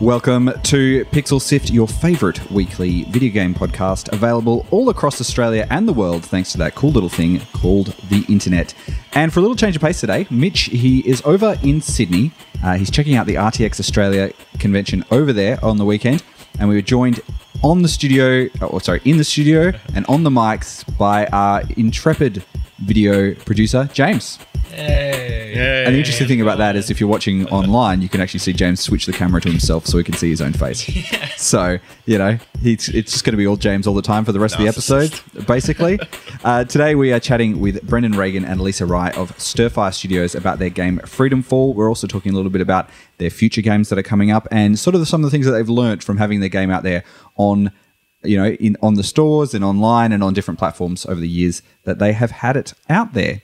Welcome to Pixel Sift, your favorite weekly video game podcast, available all across Australia and the world thanks to that cool little thing called the internet. And for a little change of pace today, Mitch, he is over in Sydney. Uh, he's checking out the RTX Australia convention over there on the weekend. And we were joined on the studio, oh, sorry, in the studio and on the mics by our intrepid video producer, James. And the interesting thing about that is if you're watching online, you can actually see James switch the camera to himself so he can see his own face. So, you know, it's just going to be all James all the time for the rest of the episode, basically. uh, today we are chatting with Brendan Ragan and Lisa Rye of Stirfire Studios about their game Freedom Fall. We're also talking a little bit about their future games that are coming up and sort of some of the things that they've learned from having their game out there on you know, in on the stores and online and on different platforms over the years that they have had it out there.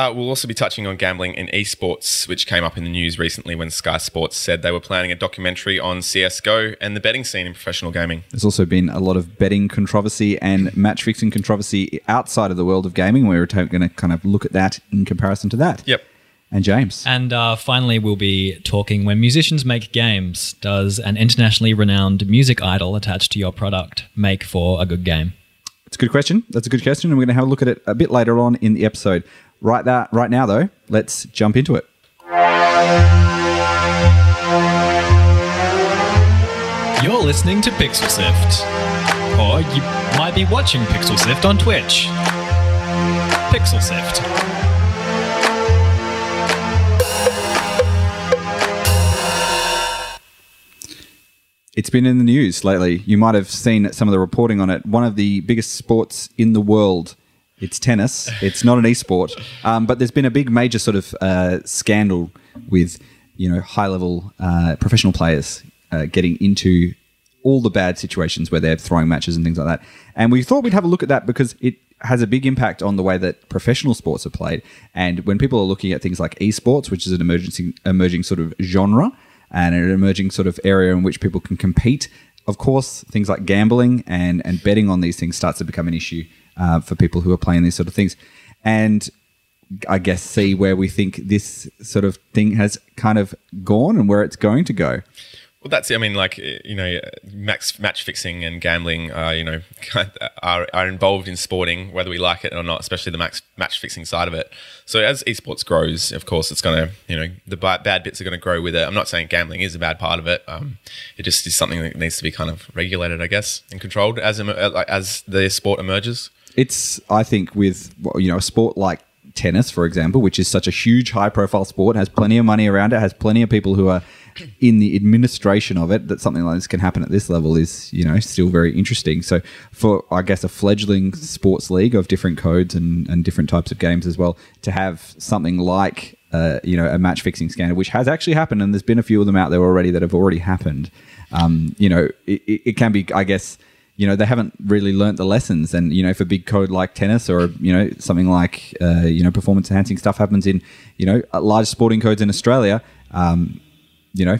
Uh, we'll also be touching on gambling in esports, which came up in the news recently when Sky Sports said they were planning a documentary on CSGO and the betting scene in professional gaming. There's also been a lot of betting controversy and match fixing controversy outside of the world of gaming. We're going to kind of look at that in comparison to that. Yep. And James. And uh, finally, we'll be talking when musicians make games, does an internationally renowned music idol attached to your product make for a good game? It's a good question. That's a good question, and we're going to have a look at it a bit later on in the episode. Right that right now, though, let's jump into it. You're listening to Pixel Sift. Or you might be watching Pixel Sift on Twitch. Pixel Sift. It's been in the news lately. You might have seen some of the reporting on it. One of the biggest sports in the world. It's tennis. It's not an esport, um, but there's been a big major sort of uh, scandal with you know high level uh, professional players uh, getting into all the bad situations where they're throwing matches and things like that. And we thought we'd have a look at that because it has a big impact on the way that professional sports are played. And when people are looking at things like esports, which is an emerging emerging sort of genre and an emerging sort of area in which people can compete, of course, things like gambling and and betting on these things starts to become an issue uh, for people who are playing these sort of things. And I guess see where we think this sort of thing has kind of gone and where it's going to go. Well, that's it. I mean, like you know, max match fixing and gambling, uh, you know, are, are involved in sporting, whether we like it or not, especially the max match fixing side of it. So as esports grows, of course, it's going to, you know, the bad, bad bits are going to grow with it. I'm not saying gambling is a bad part of it. Um, it just is something that needs to be kind of regulated, I guess, and controlled as as the sport emerges. It's, I think, with you know a sport like tennis, for example, which is such a huge, high-profile sport, has plenty of money around it, has plenty of people who are in the administration of it. That something like this can happen at this level is, you know, still very interesting. So, for I guess a fledgling sports league of different codes and, and different types of games as well, to have something like uh, you know a match fixing scandal, which has actually happened, and there's been a few of them out there already that have already happened. Um, you know, it, it can be, I guess you know they haven't really learnt the lessons and you know if a big code like tennis or you know something like uh, you know performance enhancing stuff happens in you know large sporting codes in australia um, you know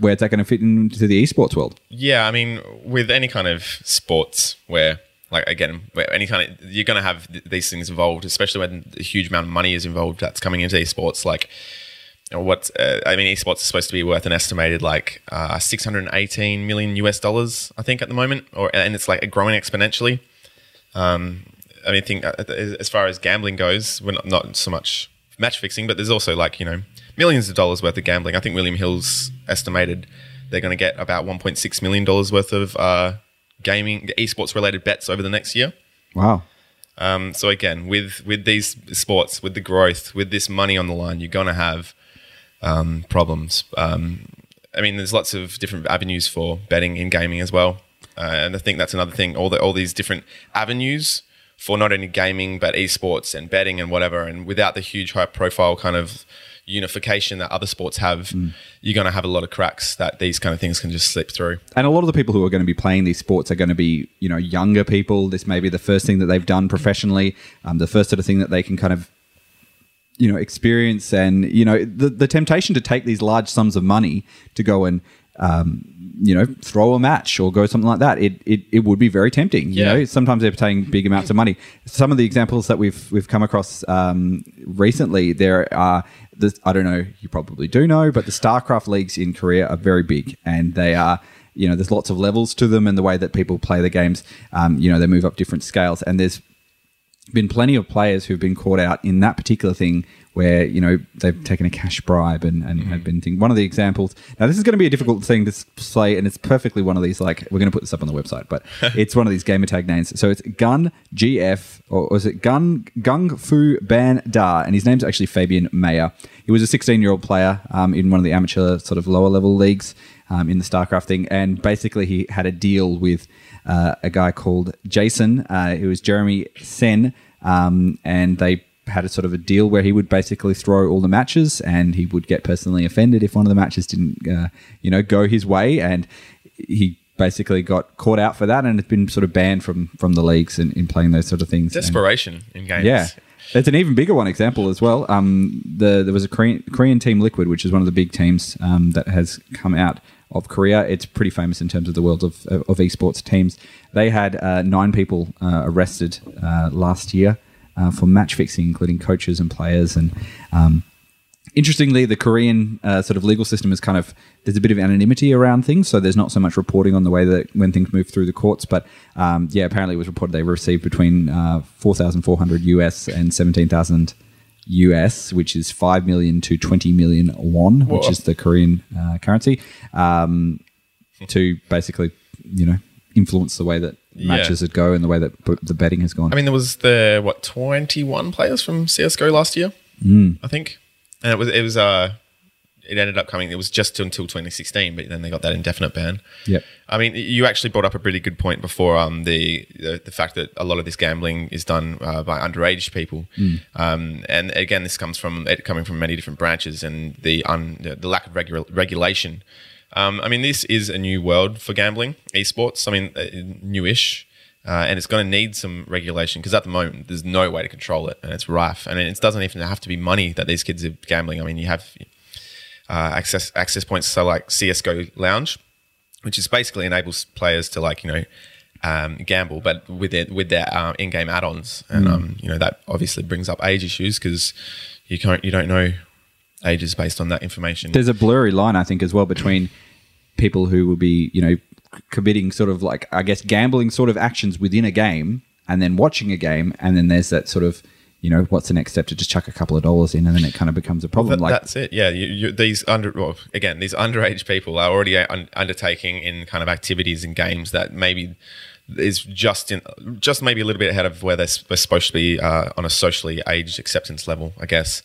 where's that going to fit into the esports world Yeah, I mean, with any kind of sports where, like, again, any kind of you're going to have th- these things involved, especially when a huge amount of money is involved that's coming into esports. Like, what uh, I mean, esports is supposed to be worth an estimated like uh, 618 million US dollars, I think, at the moment, or and it's like growing exponentially. Um, I mean, I think uh, as far as gambling goes, we're not, not so much match fixing, but there's also like you know millions of dollars worth of gambling. I think William Hill's estimated they're going to get about 1.6 million dollars worth of uh, gaming esports related bets over the next year. wow Um, so again, with with these sports, with the growth, with this money on the line, you're gonna have um, problems. Um, I mean, there's lots of different avenues for betting in gaming as well, uh, and I think that's another thing. All the all these different avenues for not only gaming but esports and betting and whatever, and without the huge high profile kind of unification that other sports have, you're going to have a lot of cracks that these kind of things can just slip through. and a lot of the people who are going to be playing these sports are going to be you know younger people this may be the first thing that they've done professionally um, the first sort of thing that they can kind of you know experience and you know the the temptation to take these large sums of money to go and um, you know throw a match or go something like that it it, it would be very tempting you Yeah. know sometimes they're paying big amounts of money some of the examples that we've we've come across um, recently there are the, I don't know you probably do know but the StarCraft leagues in Korea are very big and they are you know there's lots of levels to them and the way that people play the games um, you know they move up different scales and there's been plenty of players who've been caught out in that particular thing where you know they've taken a cash bribe and, and have been thinking one of the examples. Now this is going to be a difficult thing to say and it's perfectly one of these like we're going to put this up on the website but it's one of these gamer tag names. So it's gun gf or was it gun gung fu ban da and his name's actually fabian mayer. He was a 16 year old player um, in one of the amateur sort of lower level leagues um, in the starcraft thing and basically he had a deal with a guy called Jason, uh, who was Jeremy Sen, um, and they had a sort of a deal where he would basically throw all the matches, and he would get personally offended if one of the matches didn't, uh, you know, go his way, and he basically got caught out for that, and it's been sort of banned from from the leagues in, in playing those sort of things. And- Desperation in games. yeah. There's an even bigger one example as well. Um, the there was a Korean, Korean team Liquid, which is one of the big teams um, that has come out of Korea. It's pretty famous in terms of the world of, of esports teams. They had uh, nine people uh, arrested uh, last year uh, for match fixing, including coaches and players. And um, interestingly, the Korean uh, sort of legal system is kind of there's a bit of anonymity around things, so there's not so much reporting on the way that when things move through the courts. But um, yeah, apparently it was reported they received between uh, four thousand four hundred US and seventeen thousand US, which is five million to twenty million won, which is the Korean uh, currency, um, to basically you know influence the way that matches would go and the way that b- the betting has gone. I mean, there was the what twenty one players from CS:GO last year, Mm. I think, and it was it was uh it ended up coming. It was just until 2016, but then they got that indefinite ban. Yep. I mean, you actually brought up a really good point before. Um, the the, the fact that a lot of this gambling is done uh, by underage people, um, and again, this comes from it coming from many different branches and the un, the, the lack of regu- regulation. Um, I mean, this is a new world for gambling, esports. I mean, uh, newish. Uh, and it's going to need some regulation because at the moment there's no way to control it and it's rife. And it doesn't even have to be money that these kids are gambling. I mean, you have uh, access access points, so like CS:GO Lounge, which is basically enables players to like you know um, gamble, but with their with their uh, in-game add-ons, and um, you know that obviously brings up age issues because you can't you don't know ages based on that information. there's a blurry line, I think, as well between people who will be, you know, committing sort of like, I guess, gambling sort of actions within a game and then watching a game. And then there's that sort of, you know, what's the next step to just chuck a couple of dollars in and then it kind of becomes a problem. That- like, that's it. Yeah, you, you, these under well, again these underage people are already un- undertaking in kind of activities and games that maybe is just in just maybe a little bit ahead of where they're, they're supposed to be uh, on a socially aged acceptance level, I guess.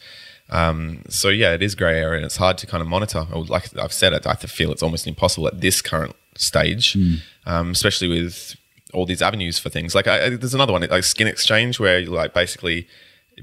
Um, so yeah, it is grey area and it's hard to kind of monitor. Or Like I've said, I I feel it's almost impossible at this current stage, um, especially with all these avenues for things. Like I, I- there's another one, like Skin Exchange, where you like basically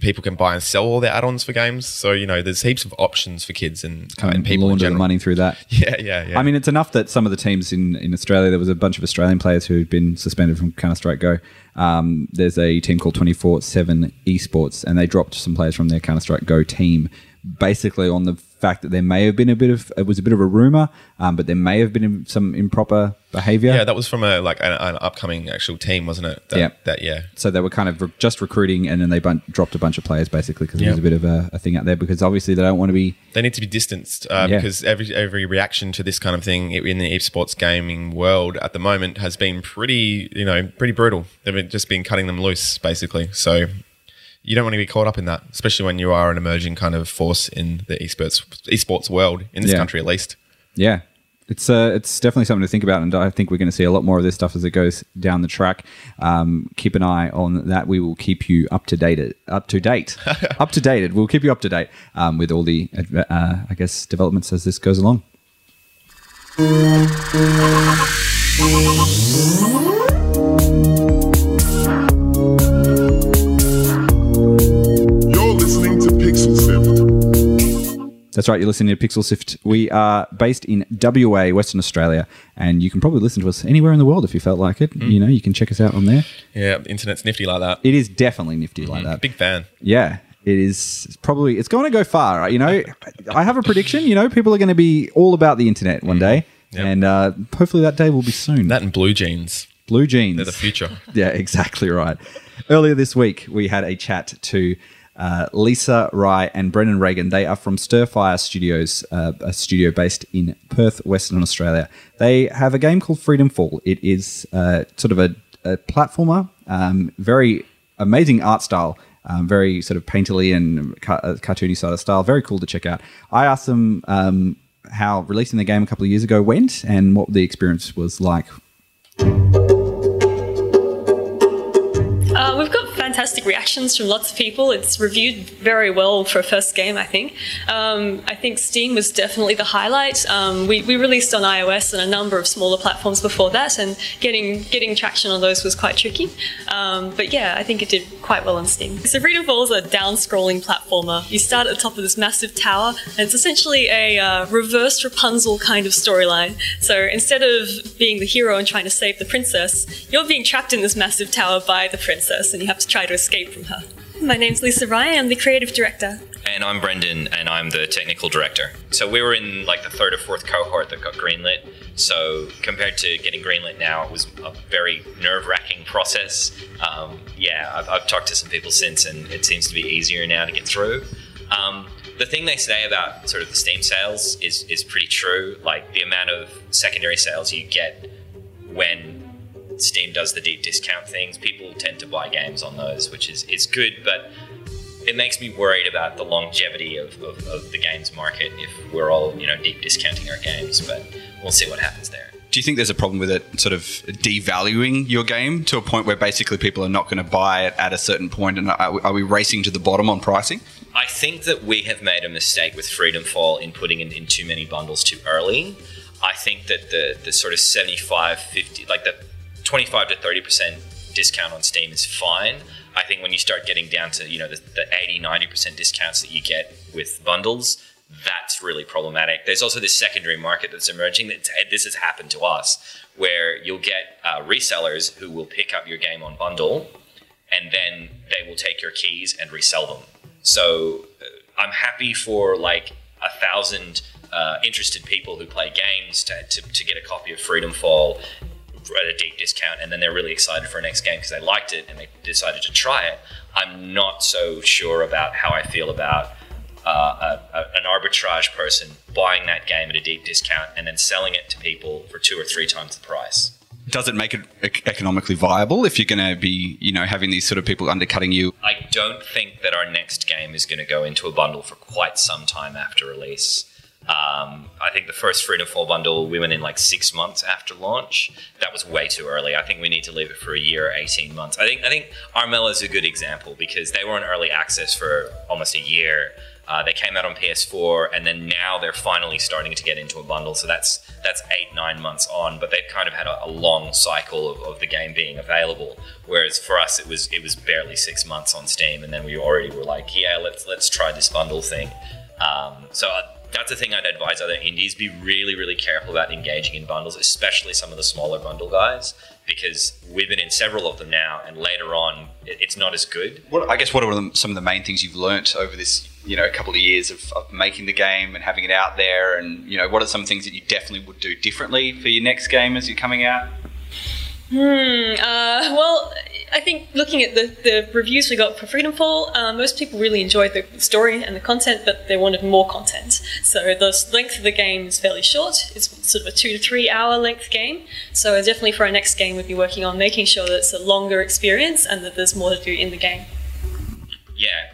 people can buy and sell all their add-ons for games. So you know, there's heaps of options for kids and, uh, and people in the general. money through that. Yeah, yeah, yeah. I mean, it's enough that some of the teams in, in Australia, there was a bunch of Australian players who had been suspended from Counter Strike Go. Um, there's a team called 24 7 Esports, and they dropped some players from their Counter Strike Go team basically on the fact that there may have been a bit of, it was a bit of a rumor, um, but there may have been some improper behavior. yeah, that was from a like an, an upcoming actual team, wasn't it? That, Yeah. that yeah. so they were kind of re- just recruiting, and then they bun- dropped a bunch of players basically because there was a bit of a, a thing out there because obviously they don't want to be. They need to be distanced uh, Yeah. because every every reaction to this kind of thing in the esports gaming world at the moment has been pretty, you know, pretty brutal. They've been, just been cutting them loose, basically. So you don't want to be caught up in that, especially when you are an emerging kind of force in the esports esports world in this Yeah. country, at least. Yeah. It's uh, it's definitely something to think about, and I think we're going to see a lot more of this stuff as it goes down the track. Um, keep an eye on that. We will keep you up to date. Up to date. up to date. We'll keep you up to date um, with all the, uh, I guess, developments as this goes along. That's right. You're listening to Pixel Sift. We are based in WA, Western Australia, and you can probably listen to us anywhere in the world if you felt like it. Hmm. You know, you can check us out on there. Yeah, internet's nifty like that. It is definitely nifty like hmm, that. Big fan. Yeah. it is probably it's going to go far. right? You know, I have a prediction. You know, people are going to be all about the internet one hmm. day, Yep. and uh, hopefully that day will be soon. That and blue jeans. Blue jeans. They're the future. Yeah, exactly right. Earlier this week, we had a chat to uh, Lisa Rye and Brendan Ragan. They are from Stirfire Studios, uh, a studio based in Perth, Western Australia. They have a game called Freedom Fall. It is uh, sort of a, a platformer, um, very amazing art style. Um, very sort of painterly and ca- uh, cartoony sort of style. Very cool to check out. I asked them um, how releasing the game a couple of years ago went and what the experience was like fantastic reactions from lots of people. It's reviewed very well for a first game, I think. Um, I think Steam was definitely the highlight. Um, we, we released on iOS and a number of smaller platforms before that, and getting getting traction on those was quite tricky. Um, but yeah, I think it did quite well on Steam. So Freedom Fall is a down-scrolling platformer. You start at the top of this massive tower, and it's essentially a uh, reverse Rapunzel kind of storyline. So instead of being the hero and trying to save the princess, you're being trapped in this massive tower by the princess, and you have to try to escape from her. My name's Lisa Ryan. I'm the creative director. And I'm Brendan, and I'm the technical director. So we were in like the third or fourth cohort that got greenlit. So compared to getting greenlit now, it was a very nerve-wracking process. Um, yeah, I've, I've talked to some people since, and it seems to be easier now to get through. Um, the thing they say about sort of the Steam sales is is pretty true. Like the amount of secondary sales you get when Steam does the deep discount things, people tend to buy games on those, which is, is good, but it makes me worried about the longevity of, of, of the games market if we're all, you know, deep discounting our games, but we'll see what happens there. Do you think there's a problem with it sort of devaluing your game to a point where basically people are not going to buy it at a certain point and are we, racing to the bottom on pricing? I think that we have made a mistake with Freedom Fall in putting in, in too many bundles too early. I think that the, the sort of 75, 50, like the 25 to 30% discount on Steam is fine. I think when you start getting down to, you know, the, the 80, 90% discounts that you get with bundles, that's really problematic. There's also this secondary market that's emerging. That this has happened to us, where you'll get uh, resellers who will pick up your game on bundle, and then they will take your keys and resell them. So uh, I'm happy for like a thousand uh, interested people who play games to, to, to get a copy of Freedom Fall at a deep discount, and then they're really excited for a next game because they liked it and they decided to try it. I'm not so sure about how I feel about uh, a, a, an arbitrage person buying that game at a deep discount and then selling it to people for two or three times the price. Does it make it economically viable if you're going to be, you know, having these sort of people undercutting you? I don't think that our next game is going to go into a bundle for quite some time after release. Um, I think the first Freedom Fall bundle we went in like six months after launch. That was way too early. I think we need to leave it for a year, eighteen months. I think I think Armello is a good example because they were in early access for almost a year. Uh, they came out on PS4, and then now they're finally starting to get into a bundle. So that's that's eight nine months on, but they've kind of had a, a long cycle of, of the game being available. Whereas for us, it was it was barely six months on Steam, and then we already were like, yeah, let's let's try this bundle thing. Um, so uh, that's the thing I'd advise other indies: be really really careful about engaging in bundles, especially some of the smaller bundle guys, because we've been in several of them now, and later on, it's not as good. What, I guess what are the, some of the main things you've learnt over this, you know, couple of years of, of making the game and having it out there, and you know, what are some things that you definitely would do differently for your next game as you're coming out? Hmm. Uh, well, I think looking at the, the reviews we got for Freedom Fall, uh, most people really enjoyed the story and the content, but they wanted more content. So the length of the game is fairly short. It's sort of a two to three hour length game. So definitely for our next game, we'd be working on making sure that it's a longer experience and that there's more to do in the game. yeah,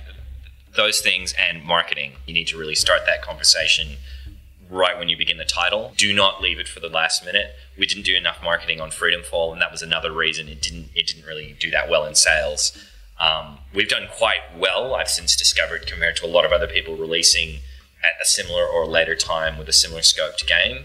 those things and marketing. You need to really start that conversation right when you begin the title. Do not leave it for the last minute. We didn't do enough marketing on Freedom Fall, and that was another reason it didn't it didn't really do that well in sales. Um, we've done quite well. I've since discovered compared to a lot of other people releasing at a similar or later time with a similar scoped game,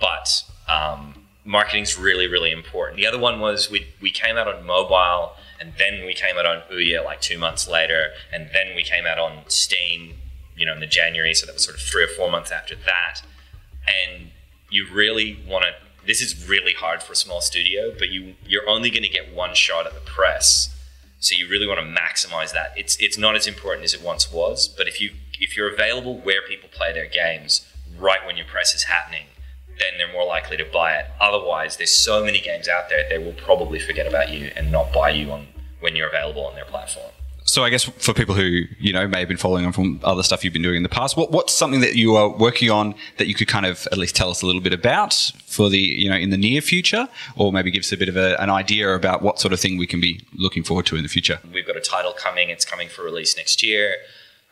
but um, marketing's really really important. The other one was we we came out on mobile and then we came out on Ouya like two months later, and then we came out on Steam, you know, in the January, so that was sort of three or four months after that. And you really want to. This is really hard for a small studio, but you you're only going to get one shot at the press. So you really want to maximize that. It's it's not as important as it once was, but if you if you're available where people play their games right when your press is happening, then they're more likely to buy it. Otherwise, there's so many games out there they will probably forget about you and not buy you on when you're available on their platform. So I guess for people who you know may have been following on from other stuff you've been doing in the past, what, what's something that you are working on that you could kind of at least tell us a little bit about for the you know in the near future, or maybe give us a bit of a, an idea about what sort of thing we can be looking forward to in the future. We've got a title coming; it's coming for release next year.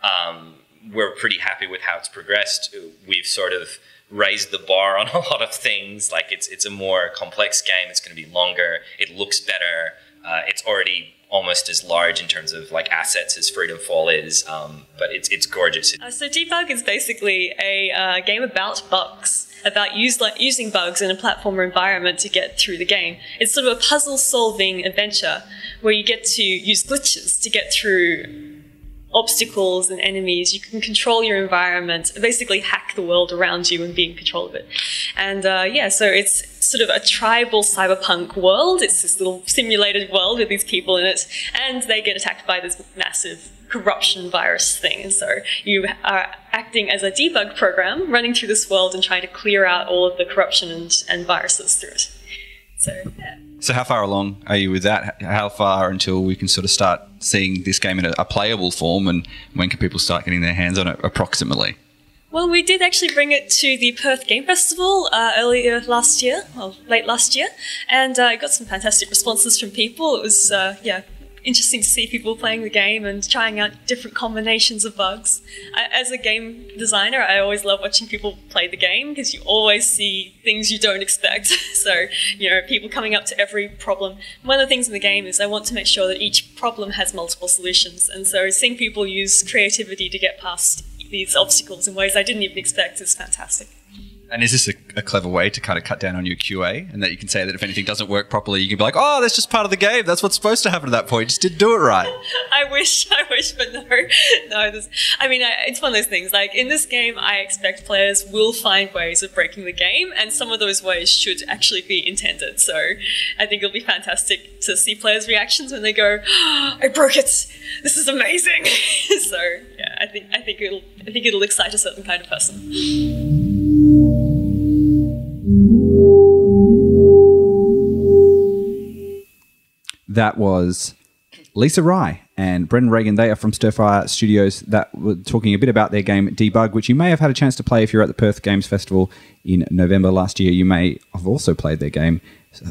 Um, we're pretty happy with how it's progressed. We've sort of raised the bar on a lot of things. Like it's it's a more complex game. It's going to be longer. It looks better. Uh, it's already almost as large in terms of like assets as Freedom Fall is, um, but it's it's gorgeous. Uh, so Debug is basically a uh, game about bugs, about use, like, using bugs in a platformer environment to get through the game. It's sort of a puzzle-solving adventure where you get to use glitches to get through obstacles and enemies. You can control your environment, basically hack the world around you and be in control of it. And uh, yeah, so it's sort of a tribal cyberpunk world. It's this little simulated world with these people in it, and they get attacked by this massive corruption virus thing. So you are acting as a debug program running through this world and trying to clear out all of the corruption and, and viruses through it. So, yeah. So how far along are you with that? How far until we can sort of start seeing this game in a, a playable form, and when can people start getting their hands on it approximately? Well, we did actually bring it to the Perth Game Festival uh, earlier last year, well, late last year, and uh, I got some fantastic responses from people. It was, uh, yeah, interesting to see people playing the game and trying out different combinations of bugs. I, as a game designer, I always love watching people play the game because you always see things you don't expect. so, you know, people coming up to every problem. One of the things in the game is I want to make sure that each problem has multiple solutions. And so seeing people use creativity to get past these obstacles in ways I didn't even expect is fantastic. And is this a, a, clever way to kind of cut down on your QA and that you can say that if anything doesn't work properly, you can be like, oh, that's just part of the game. That's what's supposed to happen at that point. Just didn't do it right. I wish, I wish, but no. No, this, I mean, I, it's one of those things. Like in this game, I expect players will find ways of breaking the game, and some of those ways should actually be intended. So I think it'll be fantastic to see players' reactions when they go, oh, I broke it. This is amazing. so yeah, I think, I think it'll, I think it'll excite a certain kind of person. That was Lisa Rye and Brendan Ragan. They are from Stirfire Studios that were talking a bit about their game Debug, which you may have had a chance to play if you're at the Perth Games Festival in November last year. You may have also played their game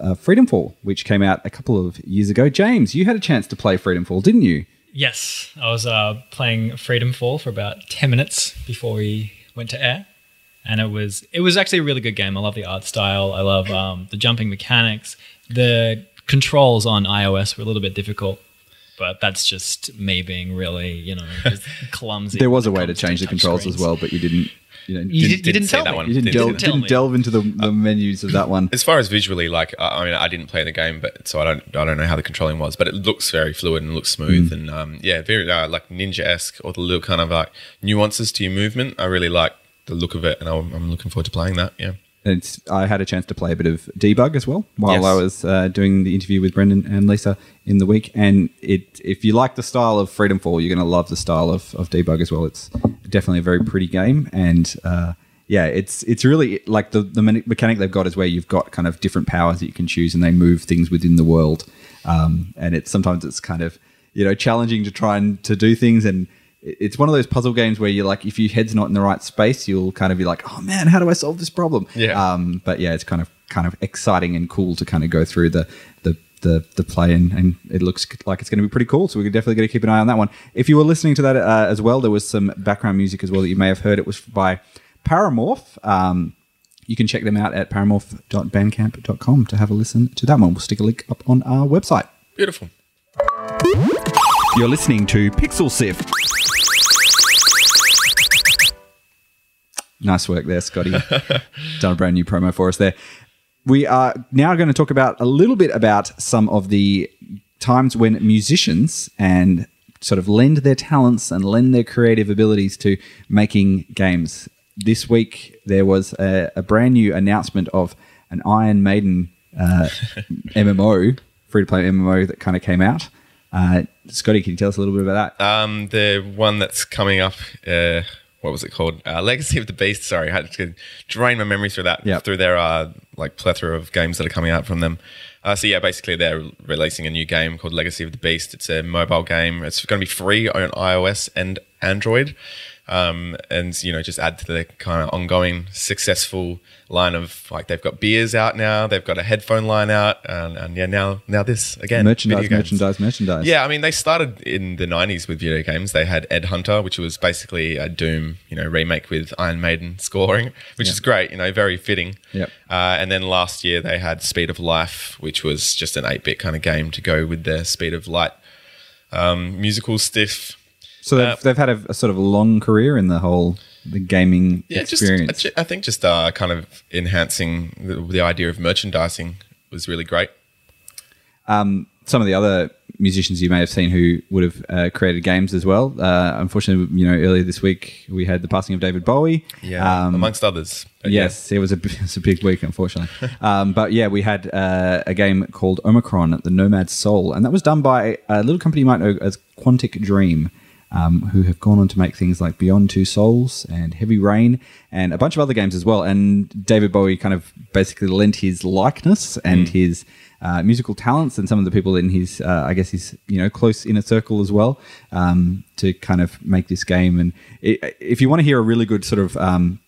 uh, Freedom Fall, which came out a couple of years ago. James, you had a chance to play Freedom Fall, didn't you? Yes, I was uh, playing Freedom Fall for about ten minutes before we went to air, and it was it was actually a really good game. I love the art style. I love um, the jumping mechanics. The controls on iOS were a little bit difficult, but that's just me being really, you know, clumsy. There was a way to comes change the controls screens. as well, but you didn't. You, know, You, didn't, did, you didn't tell that me. one. you didn't, didn't- delve, didn't tell didn't me. delve into the, the menus of that one. As far as visually, like I I mean, I didn't play the game, but so I don't I don't know how the controlling was, but it looks very fluid and looks smooth and um, yeah, very uh, like ninja esque or the little kind of like nuances to your movement. I really like the look of it, and I'm, I'm looking forward to playing that. Yeah. It's, I had a chance to play a bit of debug as well while Yes. I was uh, doing the interview with Brendan and Lisa in the week. And it, if you like the style of Freedom Fall, you're going to love the style of, of debug as well. It's definitely a very pretty game, and uh, yeah, it's it's really like the the mechanic they've got is where you've got kind of different powers that you can choose, and they move things within the world. Um, and it's sometimes it's kind of you know challenging to try and to do things and it's one of those puzzle games where you're like, if your head's not in the right space, you'll kind of be like, oh man, how do I solve this problem? Yeah. Um, but yeah, it's kind of kind of exciting and cool to kind of go through the the the, the play and, and it looks like it's going to be pretty cool. So we're definitely going to keep an eye on that one. If you were listening to that uh, as well, there was some background music as well that you may have heard. It was by Paramorph. Um, you can check them out at paramorph.bandcamp.com to have a listen to that one. We'll stick a link up on our website. Beautiful. You're listening to Pixel Sift. Nice work there, Scotty. Done a brand new promo for us there. We are now going to talk about a little bit about some of the times when musicians and sort of lend their talents and lend their creative abilities to making games. This week there was a, a brand new announcement of an Iron Maiden uh, MMO, free to play MMO that kind of came out. Uh, Scotty, can you tell us a little bit about that? Um, the one that's coming up, uh, what was it called? Uh, Legacy of the Beast. Sorry, I had to drain my memory through that. Yep. Through their uh, like plethora of games that are coming out from them. Uh, so yeah, basically they're releasing a new game called Legacy of the Beast. It's a mobile game. It's going to be free on iOS and Android. Um, and you know, just add to the kind of ongoing successful line of like they've got beers out now, they've got a headphone line out, and, and yeah, now now this again, merchandise, merchandise, merchandise. Yeah, I mean, they started in the '90s with video games. They had Ed Hunter, which was basically a Doom, you know, remake with Iron Maiden scoring, which is great. You know, very fitting. Yep. Uh, and then last year they had Speed of Life, which was just an 8-bit kind of game to go with the Speed of Light um, musical stiff. So they've, Uh, they've had a, a sort of long career in the whole the gaming Yeah, experience. just I think just uh, kind of enhancing the, the idea of merchandising was really great. some of the other musicians you may have seen who would have uh, created games as well. Uh, unfortunately, you know, earlier this week we had the passing of David Bowie. Yeah, Um, amongst others. Yes, it was a it was a big week, unfortunately. um, but yeah, we had uh, a game called Omikron, the Nomad Soul, and that was done by a little company you might know as Quantic Dream, um, who have gone on to make things like Beyond Two Souls and Heavy Rain and a bunch of other games as well. And David Bowie kind of basically lent his likeness and his uh, musical talents and some of the people in his, uh, I guess, his you know close inner circle as well um, to kind of make this game. And i if you want to hear a really good sort of um,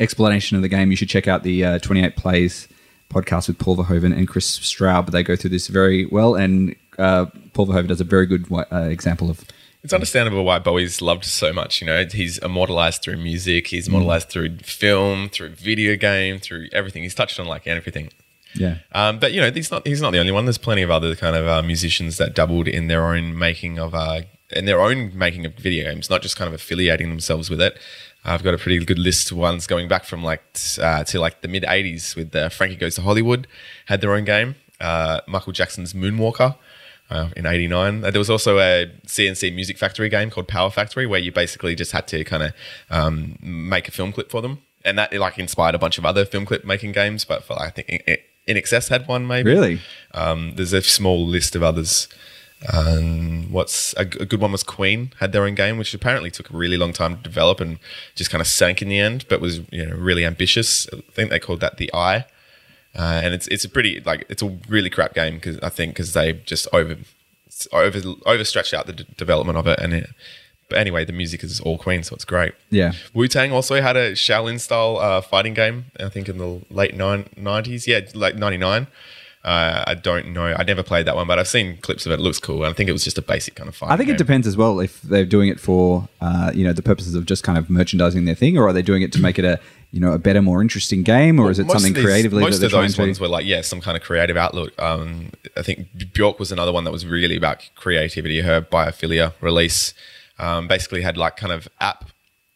explanation of the game, you should check out the uh, 28 Plays podcast with Paul Verhoeven and Chris Straub. They go through this very well, and uh, Paul Verhoeven does a very good uh, example of. It's understandable why Bowie's loved so much. You know, he's immortalized through music, he's immortalized through film, through video game, through everything. He's touched on like everything. Yeah. Um, but you know, he's not he's not the only one. There's plenty of other kind of uh, musicians that doubled in their own making of uh, in their own making of video games, not just kind of affiliating themselves with it. I've got a pretty good list of ones going back from like uh, to like the mid '80s with uh, Frankie Goes to Hollywood had their own game. Uh, Michael Jackson's Moonwalker uh, in '89. Uh, there was also a C+C Music Factory game called Power Factory where you basically just had to kind of um, make a film clip for them, and that like inspired a bunch of other film clip making games. But for I think in, excess had one maybe. Really? Um, there's a small list of others. Um, what's a, a good one was Queen had their own game, which apparently took a really long time to develop and just kind of sank in the end, but was you know really ambitious. I think they called that the Eye, uh, and it's it's a pretty like it's a really crap game because I think because they just over over overstretched out the d- development of it, and it, but anyway, the music is all Queen, so it's great. Yeah. Wu Tang also had a Shaolin style uh, fighting game. I think in the late nine- 90s. Yeah, like ninety nine. Uh, I don't know. I never played that one, but I've seen clips of it. It looks cool. And I think it was just a basic kind of fight. I think it depends as well if they're doing it for uh, you know the purposes of just kind of merchandising their thing, or are they doing it to make it a you know a better, more interesting game, or is it something these- creatively Most that of those to? ones were like, yeah, some kind of creative outlook. Um, I think Bjork was another one that was really about creativity. Her biophilia release um, basically had like kind of app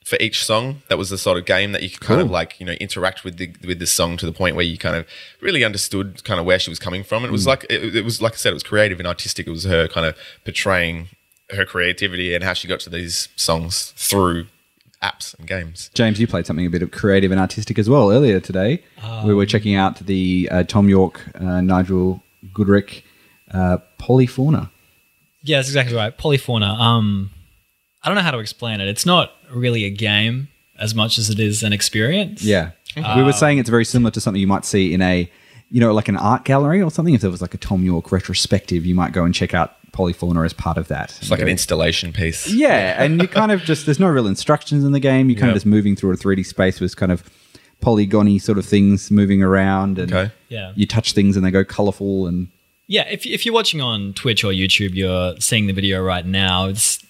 for each song. That was the sort of game that you could kind of like you know interact with the with the song to the point where you kind of really understood kind of where she was coming from. And it was like it, it was like I said, it was creative and artistic. It was her kind of portraying her creativity and how she got to these songs through apps and games. James, you played something a bit of creative and artistic as well earlier today. we were checking out the uh, Thom Yorke, uh, Nigel Godrich, uh, Polyfauna. Yeah, that's exactly right. Polyfauna. Um, I don't know how to explain it. It's not really a game as much as it is an experience. Yeah. we were uh, saying it's very similar to something you might see in a, you know, like an art gallery or something. If there was like a Thom Yorke retrospective, you might go and check out Polyfauna as part of that. It's like an installation piece. Yeah, and you kind of just there's no real instructions in the game. You're kind of just moving through a 3D space with kind of polygony sort of things moving around, and Okay. Yeah. you touch things and they go colorful and Yeah, if, if you're watching on Twitch or YouTube, you're seeing the video right now. It's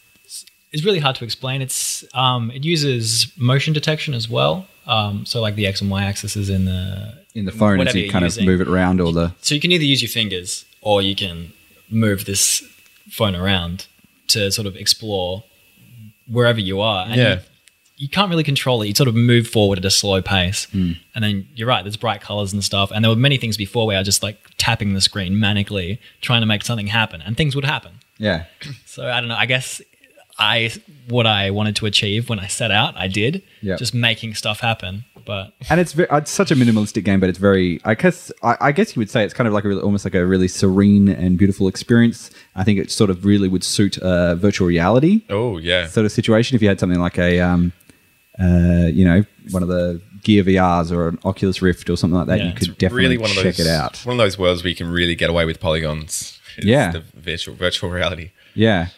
it's really hard to explain. It's um, it uses motion detection as well. Um, so like the x and y axis is in the in the phone as you kind using. of move it around or the so you can either use your fingers or you can move this phone around to sort of explore wherever you are. And Yeah. You, you can't really control it. You sort of move forward at a slow pace. Hmm. And then you're right, there's bright colors and stuff. And there were many things before where I was just like tapping the screen manically, trying to make something happen, and things would happen. yeah. So I don't know. I guess I what I wanted to achieve when I set out, I did. Yeah. Just making stuff happen. But and it's very, it's such a minimalistic game, but it's very. I guess I, I guess you would say it's kind of like a really, almost like a really serene and beautiful experience. I think it sort of really would suit uh, virtual reality Oh yeah. sort of situation if you had something like a, um, uh, you know, one of the Gear VRs or an Oculus Rift or something like that. Yeah, you it's could definitely really one of check those it out. One of those worlds where you can really get away with polygons. It's Yeah. the virtual virtual reality. Yeah,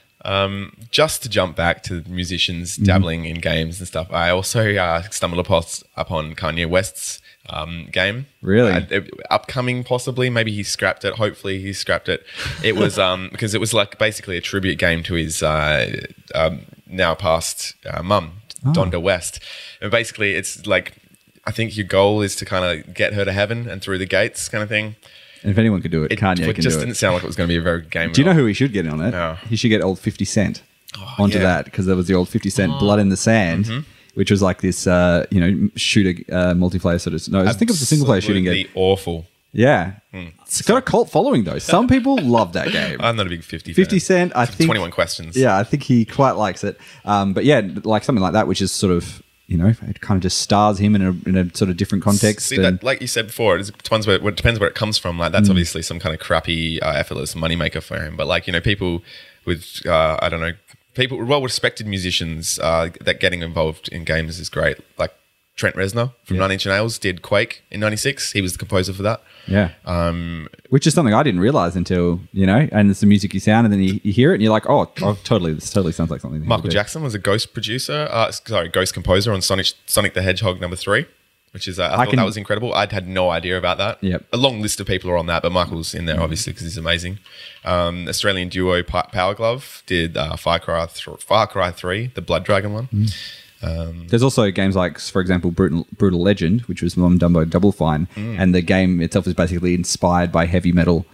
Just to jump back to musicians Mm-hmm. dabbling in games and stuff, I also uh, stumbled upon, upon Kanye West's um, game. Really? Uh, upcoming, possibly. Maybe he scrapped it. Hopefully, he scrapped it. It was um, because it was like basically a tribute game to his uh, um, now passed uh, mum, Oh. Donda West. And basically, it's like I think your goal is to kind of get her to heaven and through the gates, kind of thing. And if anyone could do it, It, Kanye it can just do didn't sound like it was going to be a very good game. Do you know who he should get on it? No. He should get old Fifty Cent onto yeah. that because there was the old Fifty Cent Blood in the Sand. Mm-hmm. Which was like this, uh, you know, shooter uh, multiplayer sort of. No, I think it was a single player shooting game. Awful. Yeah, Hmm. it's got a cult following though. Some people love that game. I'm not a big 50 50 fan. Cent, I think. 21 questions. Yeah, I think he quite likes it. Um, but yeah, like something like that, which is sort of, you know, it kind of just stars him in a, in a sort of different context. See, that, like you said before, it depends where, it depends where it comes from. Like Mm. that's obviously some kind of crappy, uh, effortless moneymaker for him. But like you know, people with uh, I don't know, people well-respected musicians uh, that getting involved in games is great. Like Trent Reznor from Yeah. Nine Inch Nails did Quake in '96. He was the composer for that. yeah. Um, which is something I didn't realize until, you know, and it's the music you sound and then you, you hear it and you're like, oh, oh, totally, this totally sounds like something. Michael. Jackson was a ghost producer, uh, sorry, ghost composer on Sonic Sonic the Hedgehog number three, which is uh, I, I thought can- that was incredible. I'd had no idea about that. Yep. a long list of people are on that, but Michael's in there obviously because he's amazing. Um, Australian duo Pa- Power Glove did uh, Far Cry th- Far Cry three, the Blood Dragon one. Mm. There's also games like, for example, Brutal, Brutal Legend, which was one done by Double Fine, Mm. and the game itself is basically inspired by heavy metal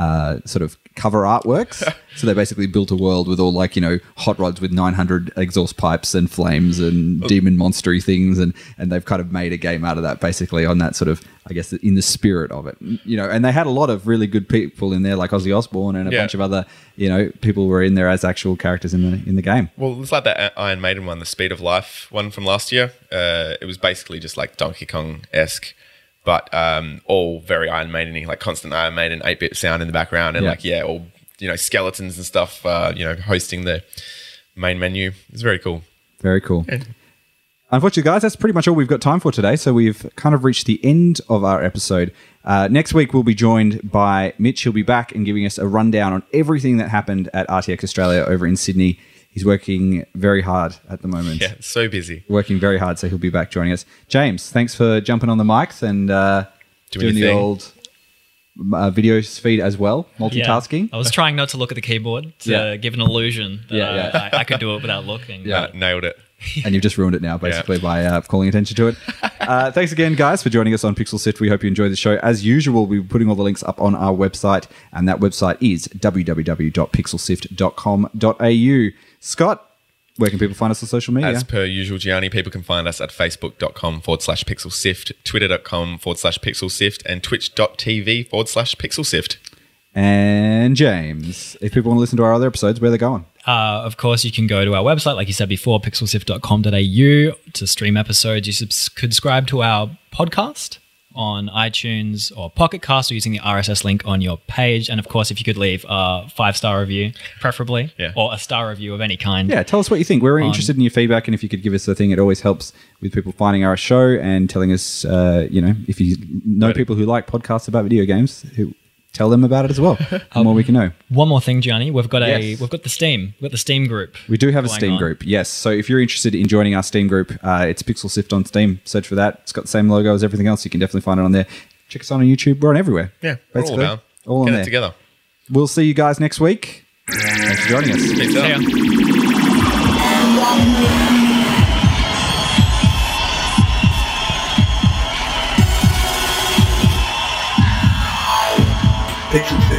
uh, sort of cover artworks. so they basically built a world with all like you know hot rods with 900 exhaust pipes and flames and demon monstery things, and and they've kind of made a game out of that basically on that sort of I guess in the spirit of it, you know. And they had a lot of really good people in there, like Ozzy Osbourne and a Yeah. bunch of other you know people were in there as actual characters in the in the game. Well, it's like that Iron Maiden one, the Speed of Life one from last year. Uh, it was basically just like Donkey Kong esque, but um, all very Iron Maiden like constant Iron Maiden 8 bit sound in the background, and Yeah. like, yeah, all, you know, skeletons and stuff, uh, you know, hosting the main menu. It's very cool. Very cool. Unfortunately, guys, that's pretty much all we've got time for today. So we've kind of reached the end of our episode. Uh, next week, we'll be joined by Mitch. He'll be back and giving us a rundown on everything that happened at RTX Australia over in Sydney. He's working very hard at the moment. Yeah, so busy. Working very hard, so he'll be back joining us. James, thanks for jumping on the mics and uh, Doing doing the old uh, video feed as well, multitasking. I was trying not to look at the keyboard to Yeah. give an illusion that Yeah, uh, yeah. I, I could do it without looking. Yeah. Uh, nailed it. and you've just ruined it now, basically, by uh, calling attention to it. Uh, thanks again, guys, for joining us on Pixel Sift. We hope you enjoyed the show. As usual, we'll be putting all the links up on our website, and that website is www.pixelsift.com.au. Scott, where can people find us on social media? As per usual, Gianni, people can find us at facebook.com forward slash pixel sift, twitter.com forward slash pixel sift, and twitch.tv forward slash pixel sift. and James, if people want to listen to our other episodes, where are they going? Uh, of course, you can go to our website, like you said before, pixelsift.com.au to stream episodes. You subs- subscribe to our podcast on iTunes or Pocket Cast or using the RSS link on your page. And of course, if you could leave a five star review, preferably, Yeah. or a star review of any kind. Yeah, tell us what you think. We're interested in your feedback, and if you could give us a thing, it always helps with people finding our show and telling us, uh, you know, if you know people who like podcasts about video games, who tell them about it as well. The more we can know. One more thing, Gianni, we've got a Yes. we've got the Steam, we've got the Steam group. We do have a Steam on. group, yes. So if you're interested in joining our Steam group, uh, it's Pixel Sift on Steam. Search for that. It's got the same logo as everything else. You can definitely find it on there. Check us out on YouTube. We're on everywhere. Yeah, we're all basically. down. All on Get there. it together. We'll see you guys next week. Thanks for joining us. Peace See